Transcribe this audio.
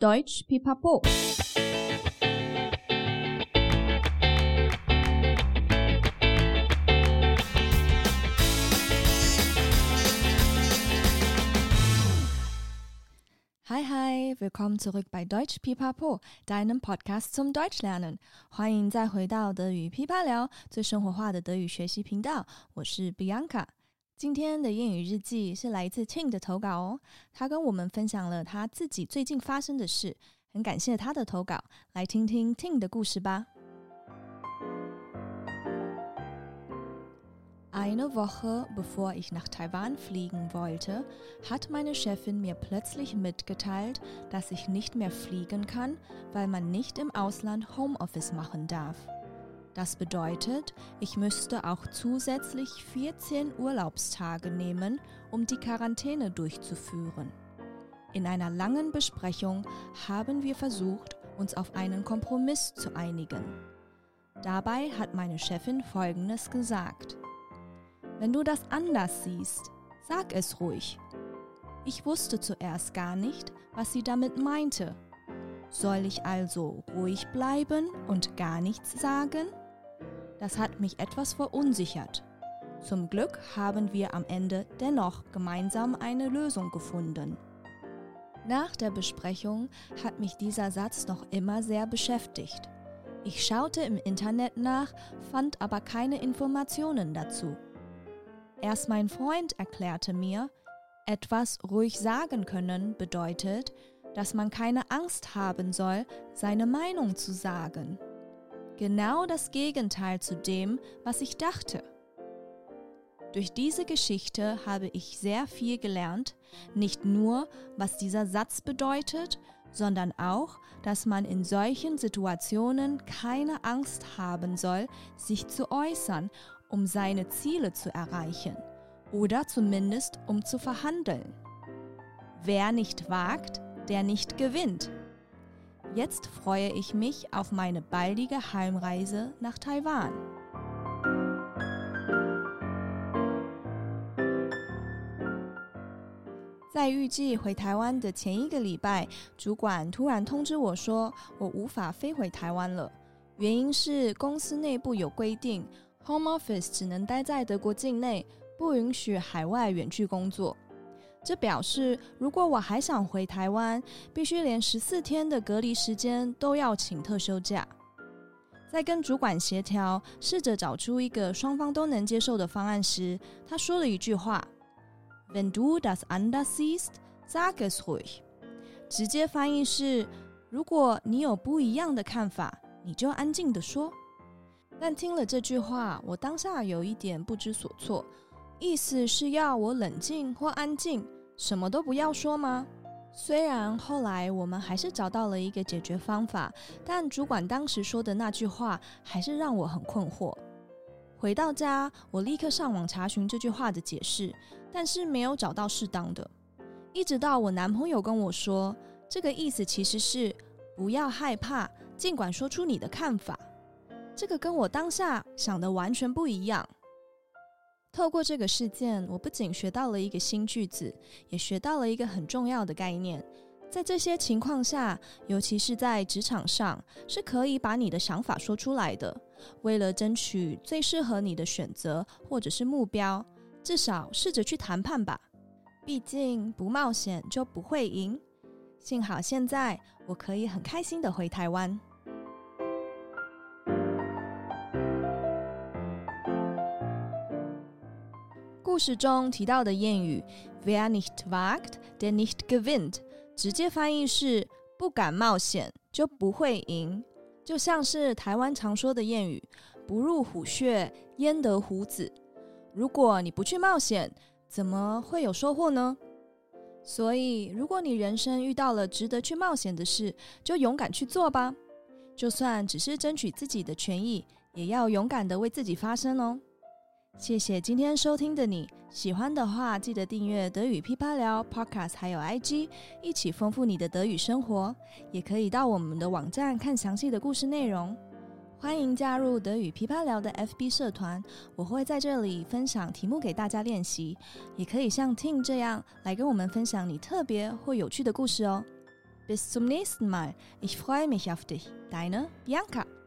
Deutsch Pipapo。Hi hi, willkommen zurück bei Deutsch Pipapo, deinem Podcast zum Deutschlernen。欢迎再回到德语噼啪聊，最生活化的德语学习频道。我是 Bianca。 今天的谚语日记是来自 Ting 的投稿哦，他跟我们分享了他自己最近发生的事，很感谢他的投稿，来听听 Ting 的故事吧。Eine Woche bevor ich nach Taiwan fliegen wollte, hat meine Chefin mir plötzlich mitgeteilt, dass ich nicht mehr fliegen kann, weil man nicht im Ausland Homeoffice machen darf. Das bedeutet, ich müsste auch zusätzlich 14 Urlaubstage nehmen, um die Quarantäne durchzuführen. In einer langen Besprechung haben wir versucht, uns auf einen Kompromiss zu einigen. Dabei hat meine Chefin Folgendes gesagt. Wenn du das anders siehst, sag es ruhig. Ich wusste zuerst gar nicht, was sie damit meinte. Soll ich also ruhig bleiben und gar nichts sagen? Das hat mich etwas verunsichert. Zum Glück haben wir am Ende dennoch gemeinsam eine Lösung gefunden. Nach der Besprechung hat mich dieser Satz noch immer sehr beschäftigt. Ich schaute im Internet nach, fand aber keine Informationen dazu. Erst mein Freund erklärte mir, etwas ruhig sagen können bedeutet, dass man keine Angst haben soll, seine Meinung zu sagen. Genau das Gegenteil zu dem, was ich dachte. Durch diese Geschichte habe ich sehr viel gelernt, nicht nur, was dieser Satz bedeutet, sondern auch, dass man in solchen Situationen keine Angst haben soll, sich zu äußern, um seine Ziele zu erreichen oder zumindest um zu verhandeln. Wer nicht wagt, der nicht gewinnt. Jetzt freue ich mich auf meine baldige Heimreise nach Taiwan. 在预计回台湾的前一个礼拜，主管突然通知我说，我无法飞回台湾了。原因是公司内部有规定，Home Office 只能待在德国境内，不允许海外远距工作。这表示，如果我还想回台湾，必须连十四天的隔离时间都要请特休假。在跟主管协调，试着找出一个双方都能接受的方案时，他说了一句话：“Wenn du das anders siehst, sag es ruhig。”直接翻译是：“如果你有不一样的看法，你就安静地说。”但听了这句话，我当下有一点不知所措。意思是要我冷静或安静，什么都不要说吗？虽然后来我们还是找到了一个解决方法，但主管当时说的那句话还是让我很困惑。回到家，我立刻上网查询这句话的解释，但是没有找到适当的。一直到我男朋友跟我说，这个意思其实是不要害怕，尽管说出你的看法。这个跟我当下想的完全不一样。透过这个事件，我不仅学到了一个新句子，也学到了一个很重要的概念。在这些情况下，尤其是在职场上，是可以把你的想法说出来的。为了争取最适合你的选择或者是目标，至少试着去谈判吧。毕竟不冒险就不会赢。幸好现在我可以很开心的回台湾。故事中提到的谚语 “Wer nicht wagt, der nicht gewinnt”，直接翻译是“不敢冒险就不会赢”，就像是台湾常说的谚语“不入虎穴，焉得虎子”。如果你不去冒险，怎么会有收获呢？所以，如果你人生遇到了值得去冒险的事，就勇敢去做吧。就算只是争取自己的权益，也要勇敢地为自己发声哦。谢谢今天收听的你，喜欢的话记得订阅德语噼啪聊 Podcast，还有 IG，一起丰富你的德语生活。也可以到我们的网站看详细的故事内容。欢迎加入德语噼啪聊的 FB 社团，我会在这里分享题目给大家练习。也可以像 Tin 这样来跟我们分享你特别或有趣的故事哦。Bis zum nächsten Mal. Ich freue mich auf dich. Deine Bianca.